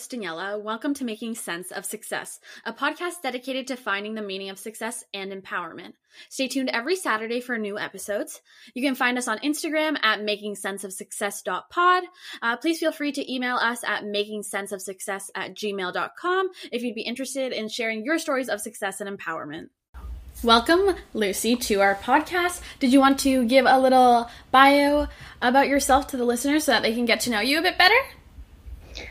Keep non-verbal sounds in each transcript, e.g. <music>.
host, Daniela. Welcome to Making Sense of Success, a podcast dedicated to finding the meaning of success and empowerment. Stay tuned every Saturday for new episodes. You can find us on Instagram at makingsenseofsuccess.pod. Uh, please feel free to email us at makingsenseofsuccess at gmail.com if you'd be interested in sharing your stories of success and empowerment. Welcome, Lucy, to our podcast. Did you want to give a little bio about yourself to the listeners so that they can get to know you a bit better?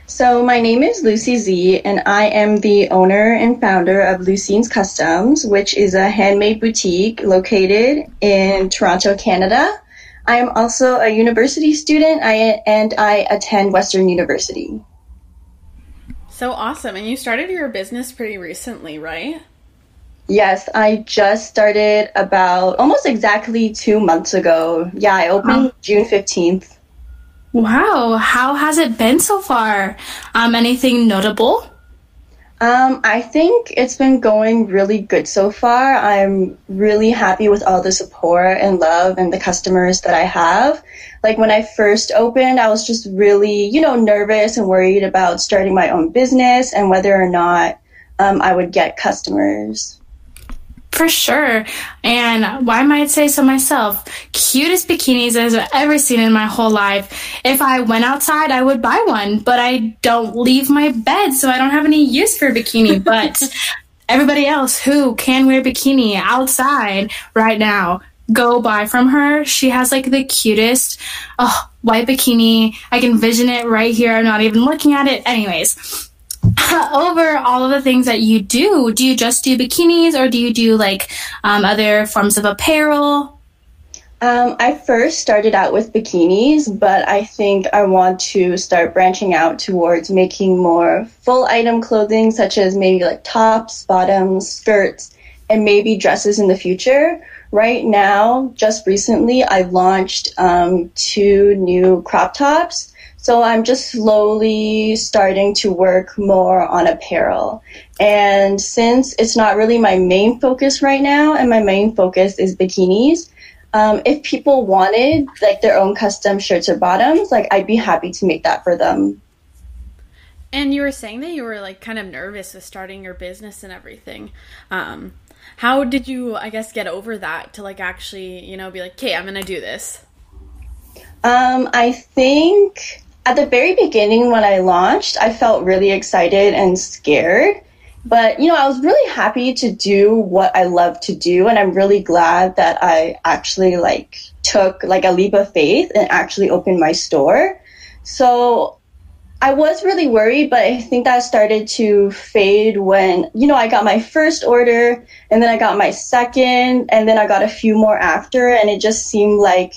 So, my name is Lucy Zi, and I am the owner and founder of Leucines Customs, which is a handmade boutique located in Toronto, Canada. I am also a university student, I, and I attend Western University. So awesome. And you started your business pretty recently, right? Yes, I just started about almost exactly two months ago. Yeah, I opened June 15th. Wow, how has it been so far? Um, anything notable? Um, I think it's been going really good so far. I'm really happy with all the support and love and the customers that I have. Like when I first opened, I was just really, you know, nervous and worried about starting my own business and whether or not um, I would get customers. For sure. And why might say so myself? Cutest bikinis I've ever seen in my whole life. If I went outside, I would buy one, but I don't leave my bed, so I don't have any use for a bikini. <laughs> But everybody else who can wear bikini outside right now, go buy from her. She has like the cutest oh, white bikini. I can vision it right here. I'm not even looking at it. Anyways, <laughs> over all of the things that you do, do you just do bikinis or do you do like um, other forms of apparel? Um, I first started out with bikinis, but I think I want to start branching out towards making more full item clothing, such as maybe like tops, bottoms, skirts, and maybe dresses in the future. Right now, just recently, I launched um, two new crop tops so I'm just slowly starting to work more on apparel. And since it's not really my main focus right now, and my main focus is bikinis, um, if people wanted like their own custom shirts or bottoms, like I'd be happy to make that for them. And you were saying that you were like kind of nervous with starting your business and everything. Um, how did you, I guess, get over that to like actually, you know, be like, okay, I'm gonna do this? Um, I think at the very beginning when I launched, I felt really excited and scared. But, you know, I was really happy to do what I love to do. And I'm really glad that I actually like took like a leap of faith and actually opened my store. So I was really worried, but I think that started to fade when, you know, I got my first order and then I got my second and then I got a few more after. And it just seemed like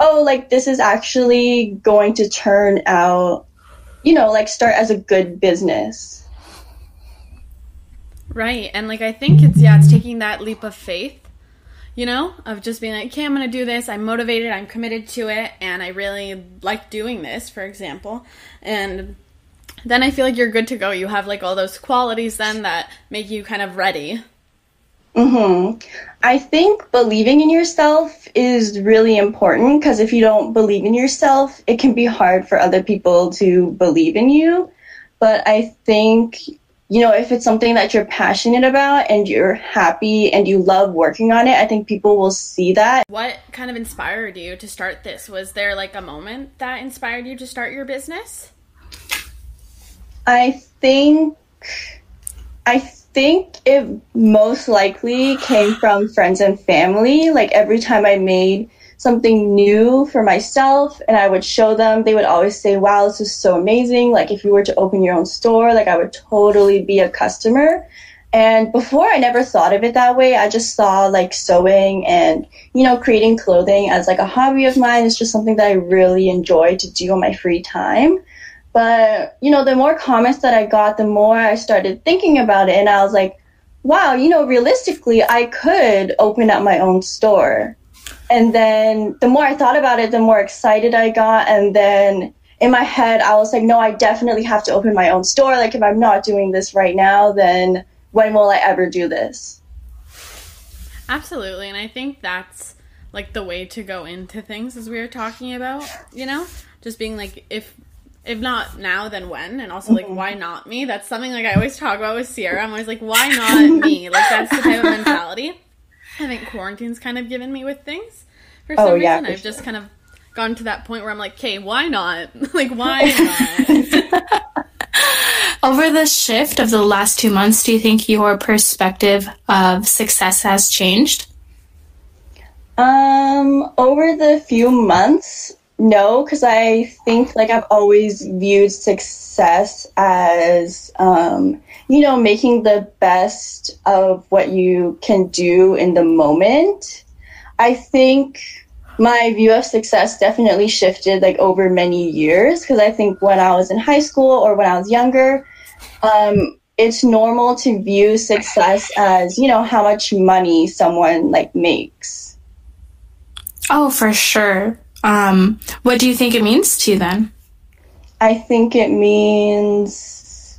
oh, like this is actually going to turn out, you know, like start as a good business. Right. And like I think it's yeah, it's taking that leap of faith, you know, of just being like, okay, I'm gonna do this, I'm motivated, I'm committed to it, and I really like doing this, for example. And then I feel like you're good to go. You have like all those qualities then that make you kind of ready. Hmm. I think believing in yourself is really important because if you don't believe in yourself, it can be hard for other people to believe in you. But I think you know if it's something that you're passionate about and you're happy and you love working on it, I think people will see that. What kind of inspired you to start this? Was there like a moment that inspired you to start your business? I think I think it most likely came from friends and family. Like every time I made something new for myself and I would show them, they would always say, wow, this is so amazing. Like if you were to open your own store, like I would totally be a customer. And before I never thought of it that way. I just saw like sewing and, you know, creating clothing as like a hobby of mine. It's just something that I really enjoy to do on my free time. But, you know, the more comments that I got, the more I started thinking about it. And I was like, wow, you know, realistically, I could open up my own store. And then the more I thought about it, the more excited I got. And then in my head, I was like, no, I definitely have to open my own store. Like, if I'm not doing this right now, then when will I ever do this? Absolutely. And I think that's like the way to go into things as we were talking about, you know, just being like, if if not now, then when? And also, like, mm-hmm. why not me? That's something like I always talk about with Ciarra. I'm always like, why not <laughs> me? Like, that's the type of mentality I think quarantine's kind of given me with things for some oh, yeah, reason. For I've sure. just kind of gotten to that point where I'm like, okay, why not? <laughs> like, why not? <laughs> Over the shift of the last two months, do you think your perspective of success has changed? Um, over the few months, no, because I think like I've always viewed success as, um, you know, making the best of what you can do in the moment. I think my view of success definitely shifted like over many years because I think when I was in high school or when I was younger, um, it's normal to view success as you know how much money someone like makes. Oh, for sure. Um, what do you think it means to you then? I think it means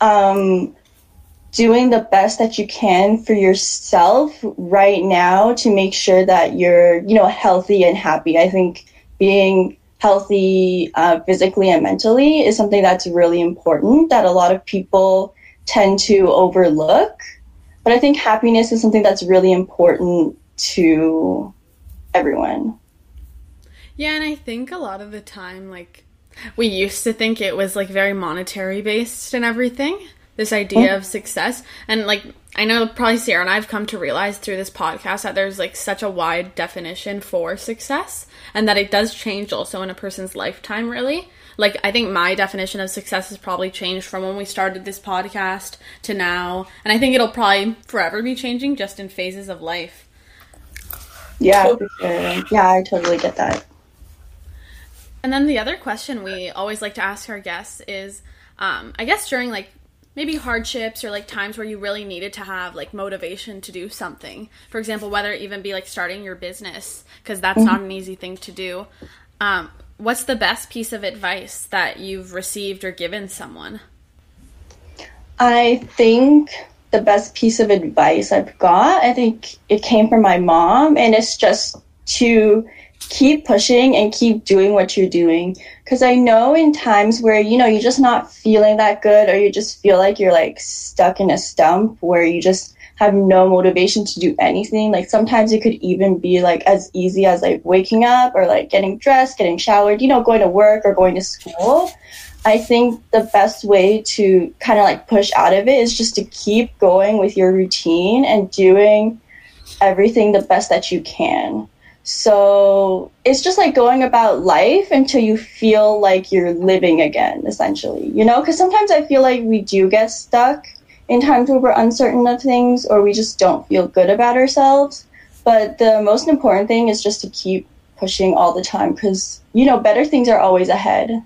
um, doing the best that you can for yourself right now to make sure that you're, you know, healthy and happy. I think being healthy uh, physically and mentally is something that's really important that a lot of people tend to overlook. But I think happiness is something that's really important to everyone. Yeah, and I think a lot of the time, like, we used to think it was like very monetary based and everything, this idea oh. of success. And like, I know probably Sarah and I've come to realize through this podcast that there's like such a wide definition for success and that it does change also in a person's lifetime, really. Like, I think my definition of success has probably changed from when we started this podcast to now. And I think it'll probably forever be changing just in phases of life. Yeah, yeah, I totally get that. And then the other question we always like to ask our guests is, um, I guess during like maybe hardships or like times where you really needed to have like motivation to do something. For example, whether it even be like starting your business, because that's mm-hmm. not an easy thing to do. Um, what's the best piece of advice that you've received or given someone? I think the best piece of advice I've got, I think it came from my mom, and it's just to keep pushing and keep doing what you're doing. Because I know in times where, you know, you're just not feeling that good or you just feel like you're like stuck in a stump where you just have no motivation to do anything. Like sometimes it could even be like as easy as like waking up or like getting dressed, getting showered, you know, going to work or going to school. I think the best way to kind of like push out of it is just to keep going with your routine and doing everything the best that you can. So it's just like going about life until you feel like you're living again, essentially, you know? Because sometimes I feel like we do get stuck in times where we're uncertain of things or we just don't feel good about ourselves. But the most important thing is just to keep pushing all the time because, you know, better things are always ahead.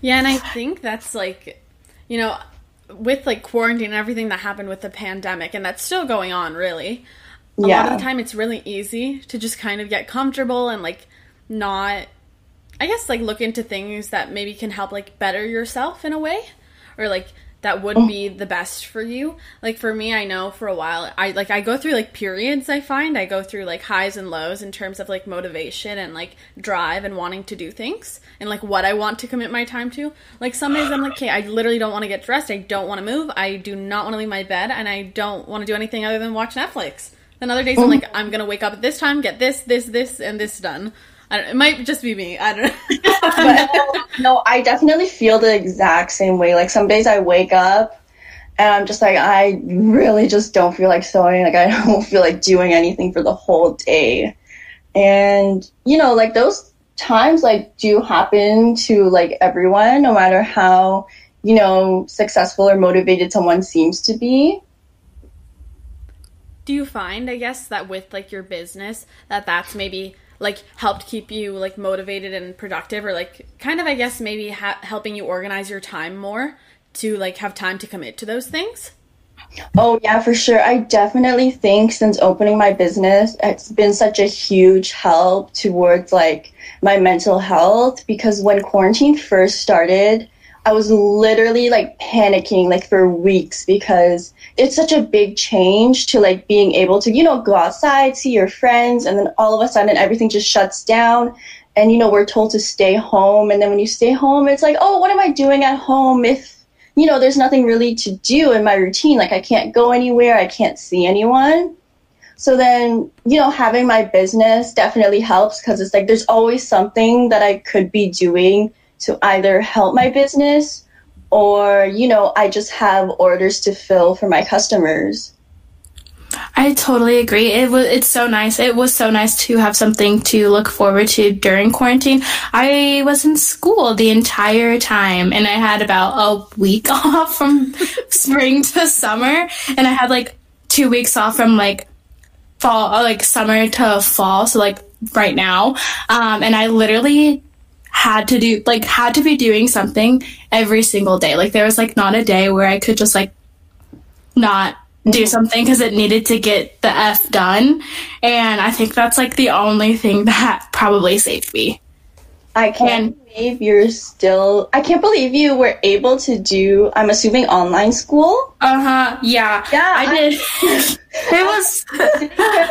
Yeah, and I think that's like, you know, with like quarantine and everything that happened with the pandemic, and that's still going on, really a yeah. lot of the time it's really easy to just kind of get comfortable and like not I guess like look into things that maybe can help like better yourself in a way or like that would oh. be the best for you. Like for me, I know for a while I like I go through like periods I find. I go through like highs and lows in terms of like motivation and like drive and wanting to do things and like what I want to commit my time to. Like some days I'm like, "Okay, I literally don't want to get dressed. I don't want to move. I do not want to leave my bed and I don't want to do anything other than watch Netflix." Then other days I'm like, I'm gonna wake up at this time, get this, this, this, and this done. it might just be me. I don't know. <laughs> no, no, I definitely feel the exact same way. Like some days I wake up and I'm just like, I really just don't feel like sewing. Like I <laughs> don't feel like doing anything for the whole day. And you know, like those times like do happen to like everyone, no matter how you know successful or motivated someone seems to be do you find i guess that with like your business that that's maybe like helped keep you like motivated and productive or like kind of i guess maybe ha- helping you organize your time more to like have time to commit to those things? Oh yeah for sure. I definitely think since opening my business it's been such a huge help towards like my mental health because when quarantine first started I was literally like panicking like for weeks because it's such a big change to like being able to, you know, go outside, see your friends, and then all of a sudden everything just shuts down. and you know we're told to stay home. And then when you stay home it's like oh what am i doing at home if you know there's nothing really to do in my routine? Like i can't go anywhere. I can't see anyone. So then you know having my business definitely helps because it's like there's always something that i could be doing to either help my business or you know i just have orders to fill for my customers I totally agree. It was it's so nice. It was so nice to have something to look forward to during quarantine. I was in school the entire time and I had about a week <laughs> off from spring to summer and I had like 2 weeks off from like fall like summer to fall, so like right now. Um and I literally had to do like had to be doing something every single day. Like there was like not a day where I could just like not do mm-hmm. something because it needed to get the F done. And I think that's like the only thing <laughs> that probably saved me. I can't and, believe you're still. I can't believe you were able to do. I'm assuming online school. Uh huh. Yeah. Yeah. I did. <laughs> it was <laughs>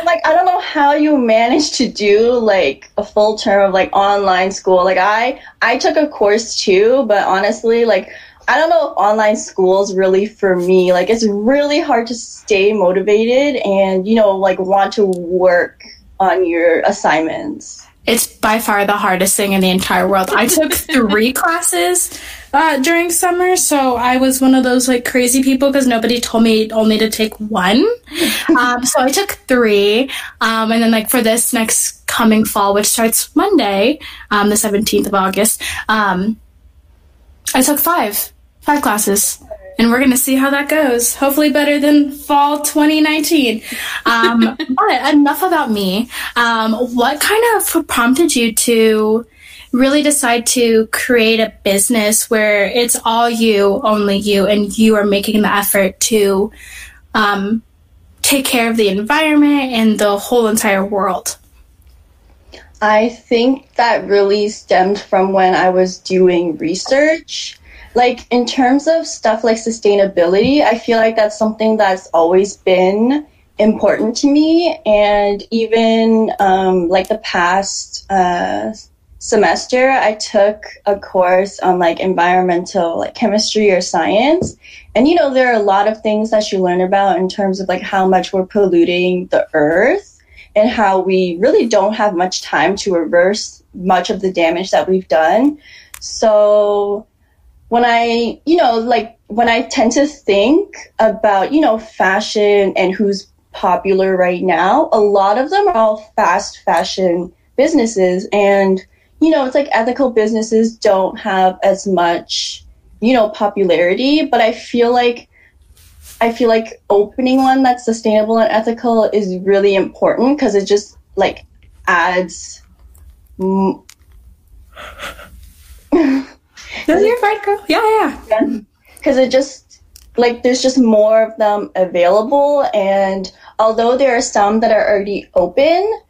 like I don't know how you managed to do like a full term of like online school. Like I I took a course too, but honestly, like I don't know if online school is really for me. Like, it's really hard to stay motivated and, you know, like want to work on your assignments. It's by far the hardest thing in the entire world. I took <laughs> three classes uh, during summer, so I was one of those like crazy people because nobody told me only to take one. <laughs> Um, so I took three, um, and then like for this next coming fall, which starts Monday, um, the seventeenth of August, um, I took five five classes and we're going to see how that goes. Hopefully, better than fall 2019. Um, <laughs> but enough about me. Um, what kind of prompted you to really decide to create a business where it's all you, only you, and you are making the effort to um, take care of the environment and the whole entire world? I think that really stemmed from when I was doing research like in terms of stuff like sustainability, I feel like that's something that's always been important to me. And even um, like the past uh, semester, I took a course on like environmental, like chemistry or science. And you know, there are a lot of things that you learn about in terms of like how much we're polluting the earth and how we really don't have much time to reverse much of the damage that we've done. So when I, you know, like when I tend to think about, you know, fashion and who's popular right now, a lot of them are all fast fashion businesses. And, you know, it's like ethical businesses don't have as much, you know, popularity, but I feel like I feel like opening one that's sustainable and ethical is really important because it just like adds m- <laughs> No, you're fine, girl. Yeah, yeah. Because it just like there's just more of them available, and although there are some that are already open,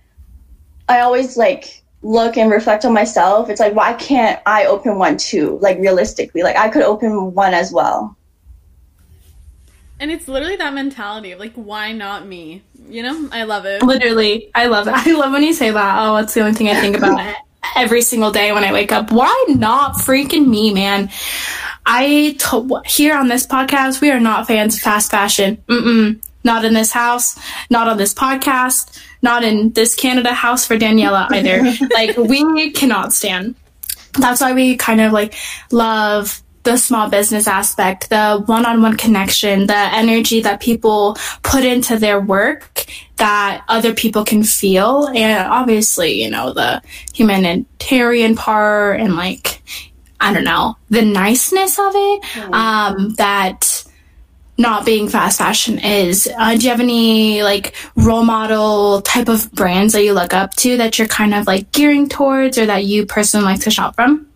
I always like look and reflect on myself. It's like why can't I open one too? Like realistically, like I could open one as well. And it's literally that mentality of like, why not me? You know, I love it. Literally, I love it. <laughs> I love when you say that. Oh, it's the only thing I think about <laughs> every single day when I wake up. Why not freaking me, man? I to- here on this podcast, we are not fans of fast fashion. Mm-mm. Not in this house, not on this podcast, not in this Canada house for Daniela either. <laughs> like we cannot stand. That's why we kind of like love the small business aspect, the one on one connection, the energy that people put into their work that other people can feel. And obviously, you know, the humanitarian part and like, I don't know, the niceness of it, mm. um, that not being fast fashion is. Uh, do you have any like role model type of brands that you look up to that you're kind of like gearing towards or that you personally like to shop from?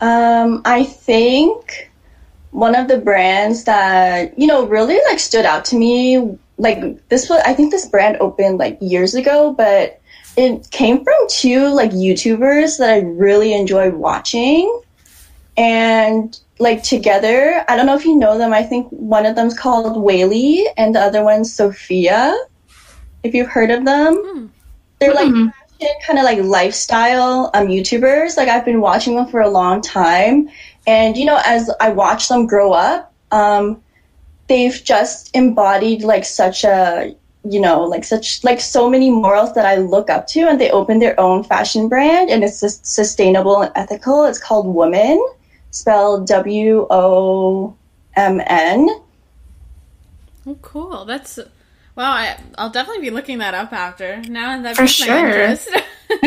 Um, I think one of the brands that you know really like stood out to me, like this was I think this brand opened like years ago, but it came from two like YouTubers that I really enjoy watching, and like together. I don't know if you know them. I think one of them's called Whaley, and the other one's Sophia. If you've heard of them, mm. they're like. Mm-hmm kind of like lifestyle um, YouTubers. Like I've been watching them for a long time, and you know, as I watch them grow up, um, they've just embodied like such a you know like such like so many morals that I look up to, and they opened their own fashion brand, and it's sus- sustainable and ethical. It's called Woman, spelled W O M N. Oh, cool. That's well. I, I'll definitely be looking that up after. Now that For sure. <laughs>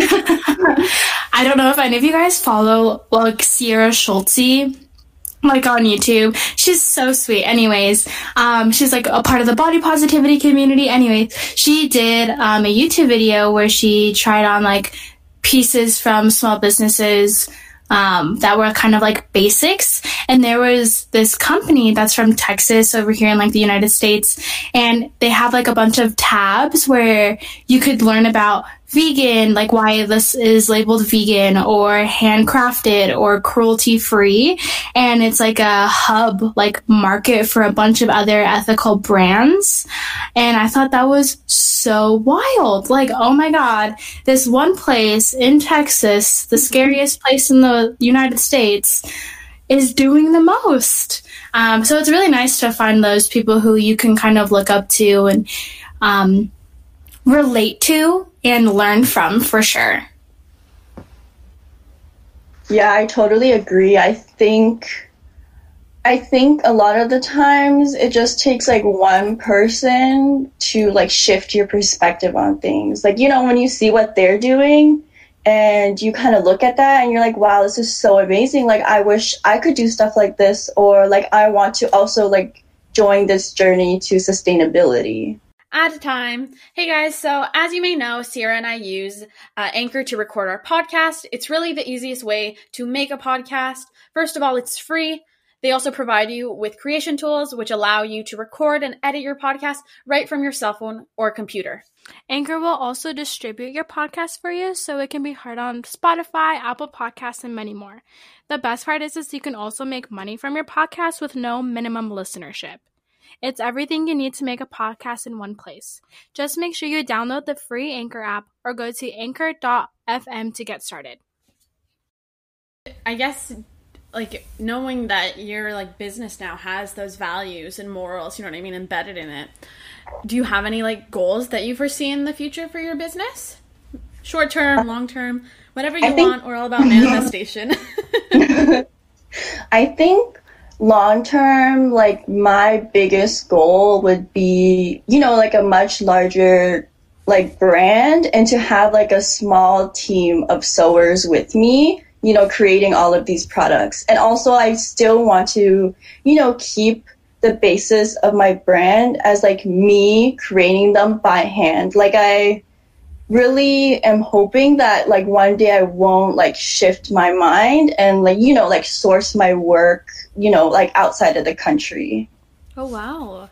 I don't know if any of you guys follow like Sierra Schultzzie like on YouTube. She's so sweet. Anyways, um, she's like a part of the body positivity community. Anyways, she did um, a YouTube video where she tried on like pieces from small businesses um, that were kind of like basics. And there was this company that's from Texas over here in like the United States, and they have like a bunch of tabs where you could learn about vegan, like why this is labeled vegan or handcrafted or cruelty free. And it's like a hub, like market for a bunch of other ethical brands. And I thought that was so wild. Like, oh my God, this one place in Texas, the scariest place in the United States, is doing the most. Um, so it's really nice to find those people who you can kind of look up to and um, relate to and learn from for sure. Yeah, I totally agree. I think I think a lot of the times it just takes like one person to like shift your perspective on things. Like, you know, when you see what they're doing and you kind of look at that and you're like, wow, this is so amazing. Like, I wish I could do stuff like this or like I want to also like join this journey to sustainability. At a time. Hey guys, so as you may know, Ciarra and I use uh, Anchor to record our podcast. It's really the easiest way to make a podcast. First of all, it's free. They also provide you with creation tools which allow you to record and edit your podcast right from your cell phone or computer. Anchor will also distribute your podcast for you so it can be heard on Spotify, Apple Podcasts, and many more. The best part is, is you can also make money from your podcast with no minimum listenership. It's everything you need to make a podcast in one place. Just make sure you download the free Anchor app or go to anchor.fm to get started. I guess like knowing that your like business now has those values and morals, you know what I mean, embedded in it. Do you have any like goals that you foresee in the future for your business? Short term, uh, long term, whatever you think- want. We're all about manifestation. <laughs> <laughs> I think long term, like my biggest goal would be, you know, like a much larger like brand and to have like a small team of sewers with me, you know, creating all of these products. And also I still want to, you know, keep the basis of my brand as like me creating them by hand. Like I really am hoping that like one day I won't like shift my mind and like you know like source my work you know like outside of the country. Oh wow.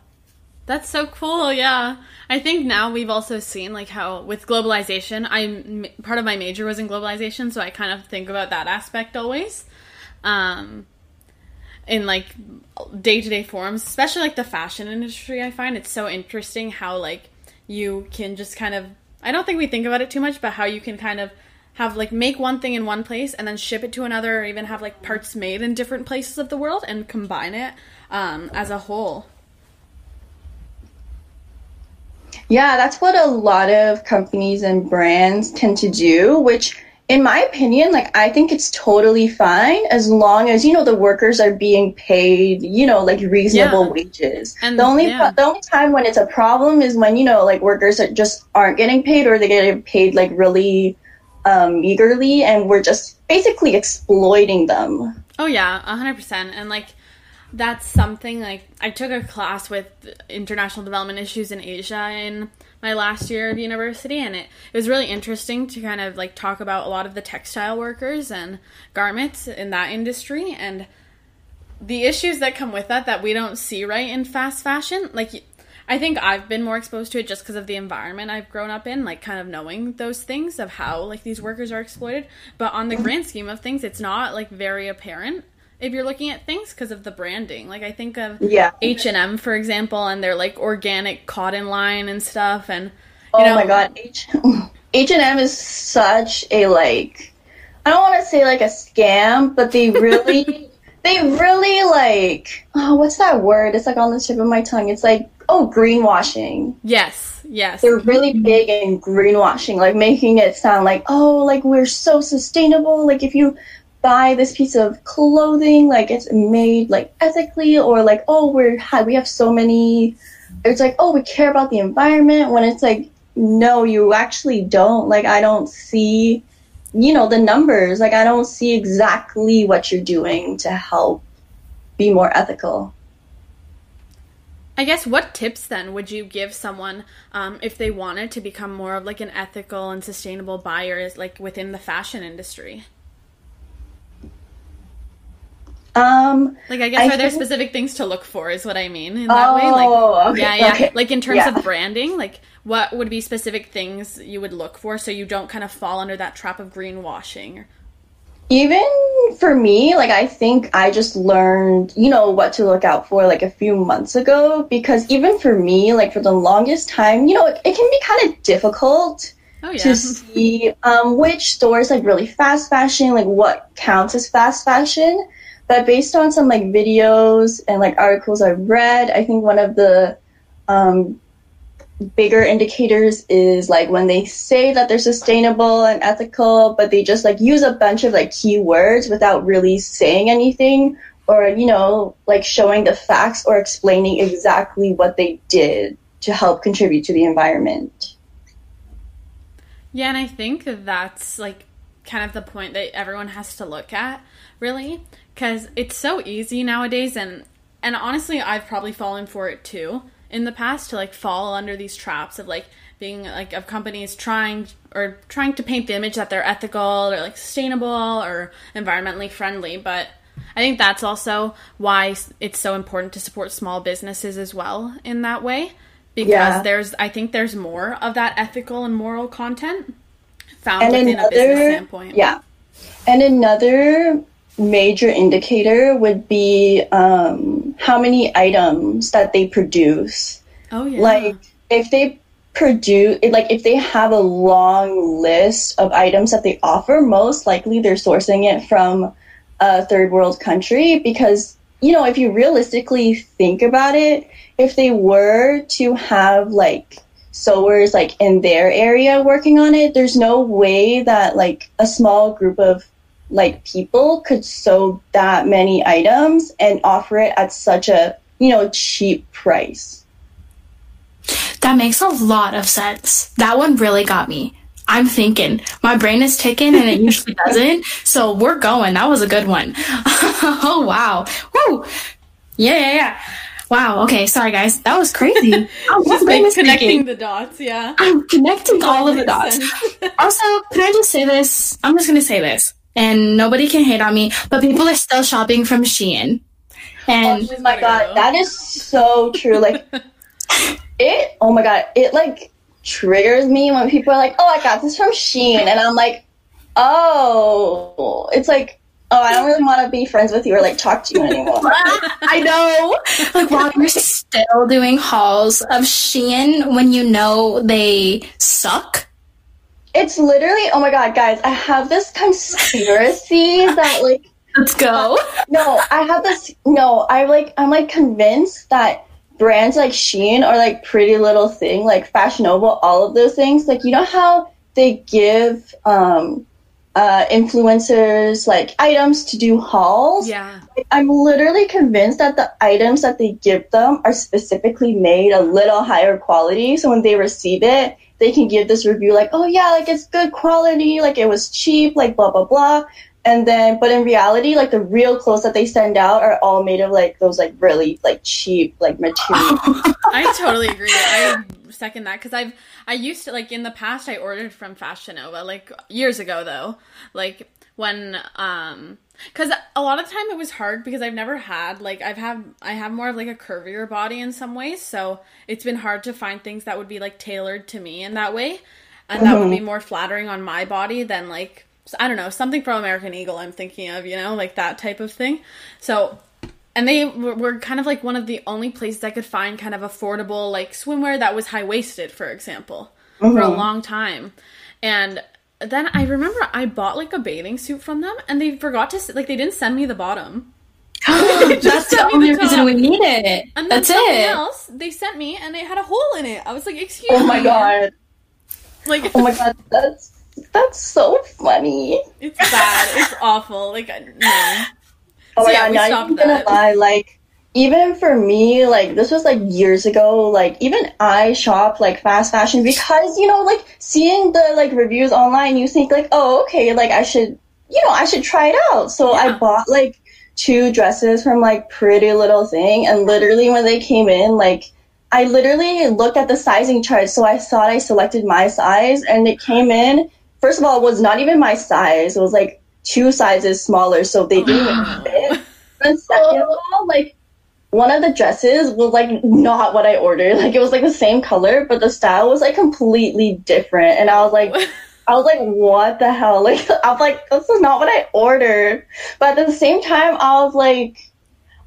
That's so cool. Yeah. I think now we've also seen like how with globalization, I'm part of my major was in globalization, so I kind of think about that aspect always. Um in like day-to-day forms, especially like the fashion industry, I find it's so interesting how like you can just kind of I don't think we think about it too much, but how you can kind of have like make one thing in one place and then ship it to another or even have like parts made in different places of the world and combine it um, as a whole. Yeah, that's what a lot of companies and brands tend to do, which in my opinion, like I think it's totally fine as long as you know the workers are being paid, you know, like reasonable Yeah. wages. And- the only yeah. the only time when it's a problem is when you know like workers that just aren't getting paid or they get paid like really um, eagerly, and we're just basically exploiting them. Oh yeah, a hundred percent. And like that's something like I took a class with international development issues in Asia in my last year of university and it, it was really interesting to kind of like talk about a lot of the textile workers and garments in that industry and the issues that come with that that we don't see right in fast fashion like i think i've been more exposed to it just because of the environment i've grown up in like kind of knowing those things of how like these workers are exploited but on the grand scheme of things it's not like very apparent if you're looking at things because of the branding like i think of Yeah. h&m for example and their like organic cotton line and stuff and you Oh know, my god, H <laughs> H&M is such a like I don't want to say like a scam, but they really <laughs> they really like oh, what's that word? It's like on the tip of my tongue. It's like oh, greenwashing. Yes, yes. They're really big in greenwashing, like making it sound like oh, like we're so sustainable. Like if you buy this piece of clothing, like it's made like ethically, or like oh, we're we have so many. It's like oh, we care about the environment. When it's like no, you actually don't. Like I don't see you know the numbers like i don't see exactly what you're doing to help be more ethical i guess what tips then would you give someone um, if they wanted to become more of like an ethical and sustainable buyer is like within the fashion industry um like i guess I are think... there specific things to look for is what i mean in that oh, way like okay, yeah yeah okay. like in terms yeah. of branding like what would be specific things you would look for so you don't kind of fall under that trap of greenwashing? Even for me, like I think I just learned, you know, what to look out for like a few months ago because even for me, like for the longest time, you know, it, it can be kind of difficult oh, yeah. to see um, which stores like really fast fashion, like what counts as fast fashion. But based on some like videos and like articles I've read, I think one of the um, bigger indicators is like when they say that they're sustainable and ethical, but they just like use a bunch of like keywords without really saying anything or, you know, like showing the facts or explaining exactly what they did to help contribute to the environment. Yeah, and I think that's like kind of the point that everyone has to look at, really, because it's so easy nowadays and and honestly, I've probably fallen for it too in the past to like fall under these traps of like being like of companies trying or trying to paint the image that they're ethical or like sustainable or environmentally friendly but i think that's also why it's so important to support small businesses as well in that way because yeah. there's i think there's more of that ethical and moral content found and within another, a business standpoint yeah and another major indicator would be um, how many items that they produce. Oh yeah. Like if they produce like if they have a long list of items that they offer, most likely they're sourcing it from a third world country because you know, if you realistically think about it, if they were to have like sewers like in their area working on it, there's no way that like a small group of like people could sew that many items and offer it at such a you know cheap price that makes a lot of sense that one really got me i'm thinking my brain is ticking and it usually <laughs> doesn't so we're going that was a good one. <laughs> oh wow Woo! yeah yeah yeah Wow. Okay. Sorry, guys. That was crazy. <laughs> I'm like connecting the dots. Yeah. I'm connecting all of the dots. also, can I just say this? I'm just gonna say this and nobody can hate on me, but people are still shopping from Shein. And oh my god, that is so true. Like <laughs> it oh my god, it like triggers me when people are like, "Oh, I got this from Shein." And I'm like, "Oh, it's like Oh, I don't really want to be friends with you or like talk to you anymore. <laughs> I know. Like, while you're still doing hauls of Shein when you know they suck, it's literally, oh my god, guys, I have this conspiracy that like Let's go. No, I have this no, I like I'm like convinced that brands like Shein or like Pretty Little Thing, like Fashion Nova, all of those things, like you know how they give um uh, influencers like items to do hauls. Yeah. I'm literally convinced that the items that they give them are specifically made a little higher quality. So when they receive it, they can give this review like, oh yeah, like it's good quality, like it was cheap, like blah blah blah. And then, but in reality, like the real clothes that they send out are all made of like those like really like cheap like material. <laughs> I totally agree. I second that because I've I used to like in the past I ordered from Fashion Nova like years ago though, like when um because a lot of the time it was hard because I've never had like I've had I have more of like a curvier body in some ways, so it's been hard to find things that would be like tailored to me in that way, and mm-hmm. that would be mm-hmm. more flattering on my body than like I don't know something from American Eagle. I'm thinking of you know like that type of thing. So and they were kind of like one of the only places I could find kind of affordable like swimwear that was high waisted, for example, mm-hmm. for a mm-hmm. long time. And then I remember I bought like a bathing suit from them, and they forgot to like they didn't send me the bottom. <gasps> Oh, that's the sent me only the reason we need it. And then That's it. else they sent me, and it had a hole in it. I was like, oh "Excuse me." Oh my me." god. Like, Oh my god, that's that's so funny. it's bad. It's awful. Like, I- no. Oh So my yeah, god, not even gonna lie, like even for me, like this was like years ago, like even I shop like fast fashion because, you know, like seeing the like reviews online, you think like, oh okay, like I should you know, I should try it out. So Yeah. I bought like two dresses from like Pretty Little Thing and literally when they came in, like I literally looked at the sizing chart, so I thought I selected my size and it came in first of all, it was not even my size. It was like two sizes smaller, so they didn't <gasps> fit. And second of all, like one of the dresses was like not what I ordered. Like it was like the same color, but the style was like completely different. And I was like, <laughs> I was like, what the hell? Like <laughs> I was like, this is not what I ordered. But at the same time, I was like,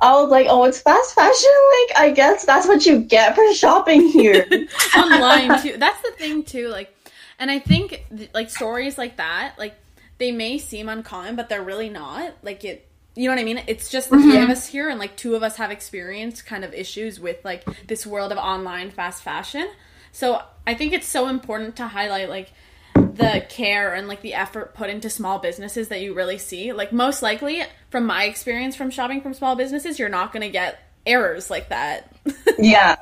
I was like, oh, it's fast fashion. Like I guess that's what you get for shopping here. <laughs> online too. That's the thing too. Like, and I think th- like stories like that, like they may seem uncommon, but they're really not. Like it, you know what I mean? It's just the three of mm-hmm. us here, and like two of us have experienced kind of issues with like this world of online fast fashion. So I think it's so important to highlight like the care and like the effort put into small businesses that you really see. Like most likely, from my experience from shopping from small businesses, you're not going to get errors like that. <laughs> Yeah.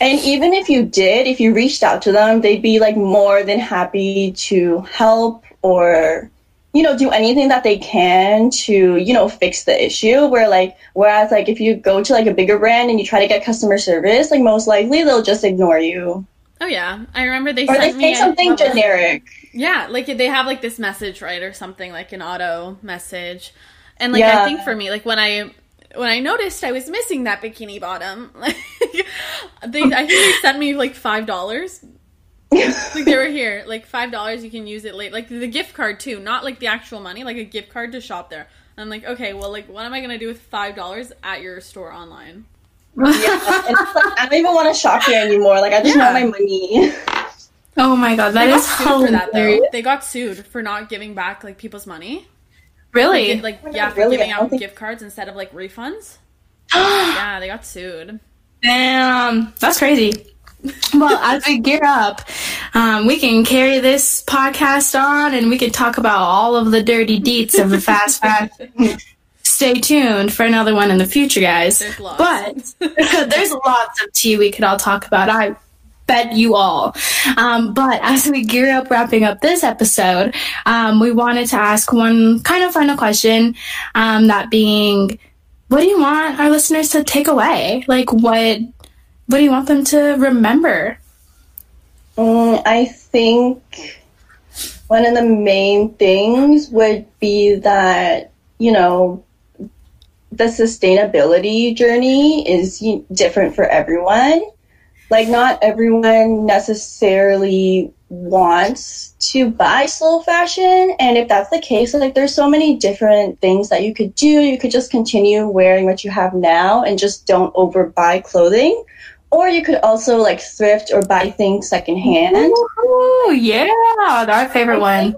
And even if you did, if you reached out to them, they'd be like more than happy to help or, you know, do anything that they can to, you know, fix the issue. Where like, whereas like if you go to like a bigger brand and you try to get customer service, like most likely they'll just ignore you. oh yeah, I remember they Or sent they me say a- something it? generic. Yeah, like they have like this message, right, or something like an auto message. And like Yeah. I think for me, like when I when I noticed I was missing that bikini bottom, <laughs> like they I think they sent me like five dollars. <laughs> like they were here, like five dollars. You can use it late, like the gift card too, not like the actual money, like a gift card to shop there. And I'm like, okay, well, like what am I gonna do with five dollars at your store online? Yeah. and it's like, I don't even want to shop here anymore. Like I just Yeah. want my money. Oh my god, that They got sued for that though. They got sued for not giving back like people's money. Really? Like Oh yeah, God, for really? giving out think- gift cards instead of like refunds. <gasps> yeah, they got sued. Damn, that's crazy. <laughs> Well, as we gear up, um, we can carry this podcast on and we can talk about all of the dirty deets of the fast fashion. <laughs> Stay tuned for another one in the future, guys. There's. But <laughs> there's lots of tea we could all talk about. I bet you all. Um, but as we gear up wrapping up this episode, um, we wanted to ask one kind of final question, um, that being, what do you want our listeners to take away? Like, what, what do you want them to remember? Mm, I think one of the main things would be that, you know, the sustainability journey is different for everyone. Like, not everyone necessarily wants to buy slow fashion. And if that's the case, like, there's so many different things that you could do. You could just continue wearing what you have now and just don't overbuy clothing. Or you could also like thrift or buy things secondhand. Ooh, yeah, our favorite one.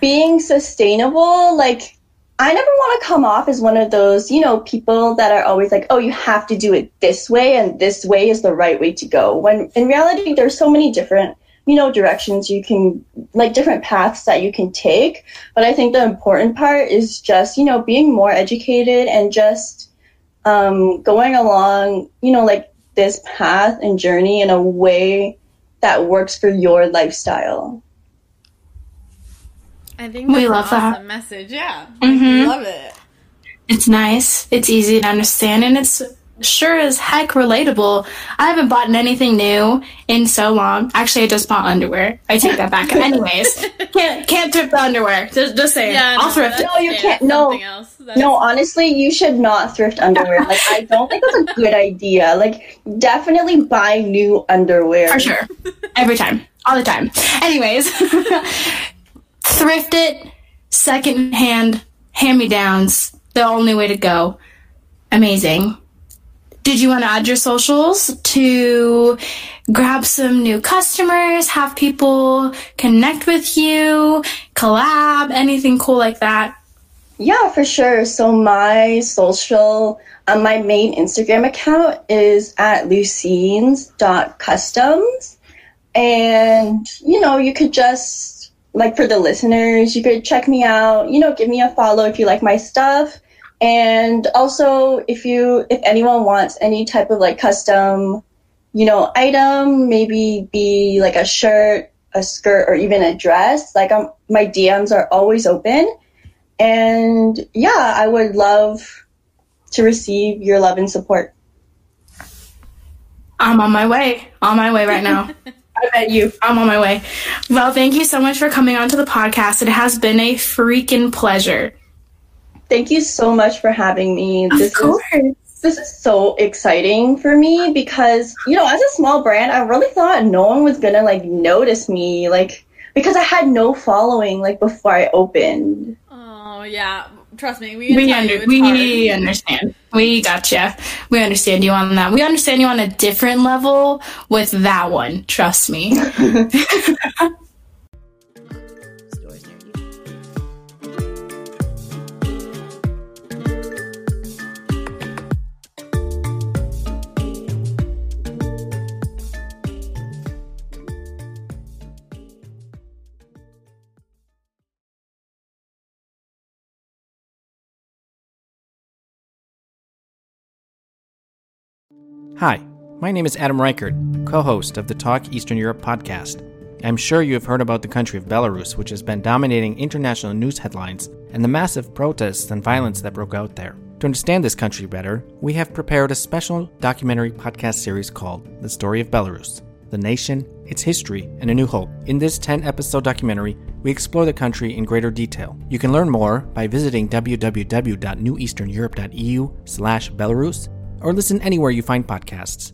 being sustainable, like I never want to come off as one of those, you know, people that are always like, oh, you have to do it this way and this way is the right way to go. When in reality, there's so many different, you know, directions you can, like different paths that you can take. But I think the important part is just, you know, being more educated and just um, going along, you know, like this path and journey in a way that works for your lifestyle. I think We that's an love that. message. Yeah, Mhm. I love it. It's nice. It's easy to understand, and it's sure as heck relatable. I haven't bought anything new in so long. Actually, I just bought underwear. I take that back. <laughs> Anyways, can't can't thrift the underwear. Just, just saying. Yeah, I'll no, thrift No, you yeah, can't- no. else. No, is- honestly, you should not thrift underwear. Like, I don't think that's a good idea. Like, definitely buy new underwear. For sure. Every time. All the time. Anyways, <laughs> thrift it, secondhand, hand me downs, the only way to go. Amazing. Did you want to add your socials to grab some new customers, have people connect with you, collab, anything cool like that? Yeah, for sure. So my social, um, my main Instagram account is at leucines.customs. And, you know, you could just, like for the listeners, you could check me out, you know, give me a follow if you like my stuff. And also, if you, if anyone wants any type of like custom, you know, item, maybe be like a shirt, a skirt, or even a dress, like um, my DMs are always open. And yeah, I would love to receive your love and support. I'm on my way. On my way right now. <laughs> I bet you. I'm on my way. Well, thank you so much for coming on to the podcast. It has been a freaking pleasure. Thank you so much for having me. Of this course. Is, this is so exciting for me because, you know, as a small brand, I really thought no one was gonna like notice me, like because I had no following like before I opened. Oh yeah, trust me, we we, under, we understand. We gotcha. We understand you on that. We understand you on a different level with that one. Trust me. <laughs> Hi, my name is Adam Reichardt, co host of the Talk Eastern Europe podcast. I'm sure you have heard about the country of Belarus, which has been dominating international news headlines, and the massive protests and violence that broke out there. To understand this country better, we have prepared a special documentary podcast series called The Story of Belarus The Nation, Its History, and a New Hope. In this 10 episode documentary, we explore the country in greater detail. You can learn more by visiting www.neweasterneurope.eu slash Belarus or listen anywhere you find podcasts.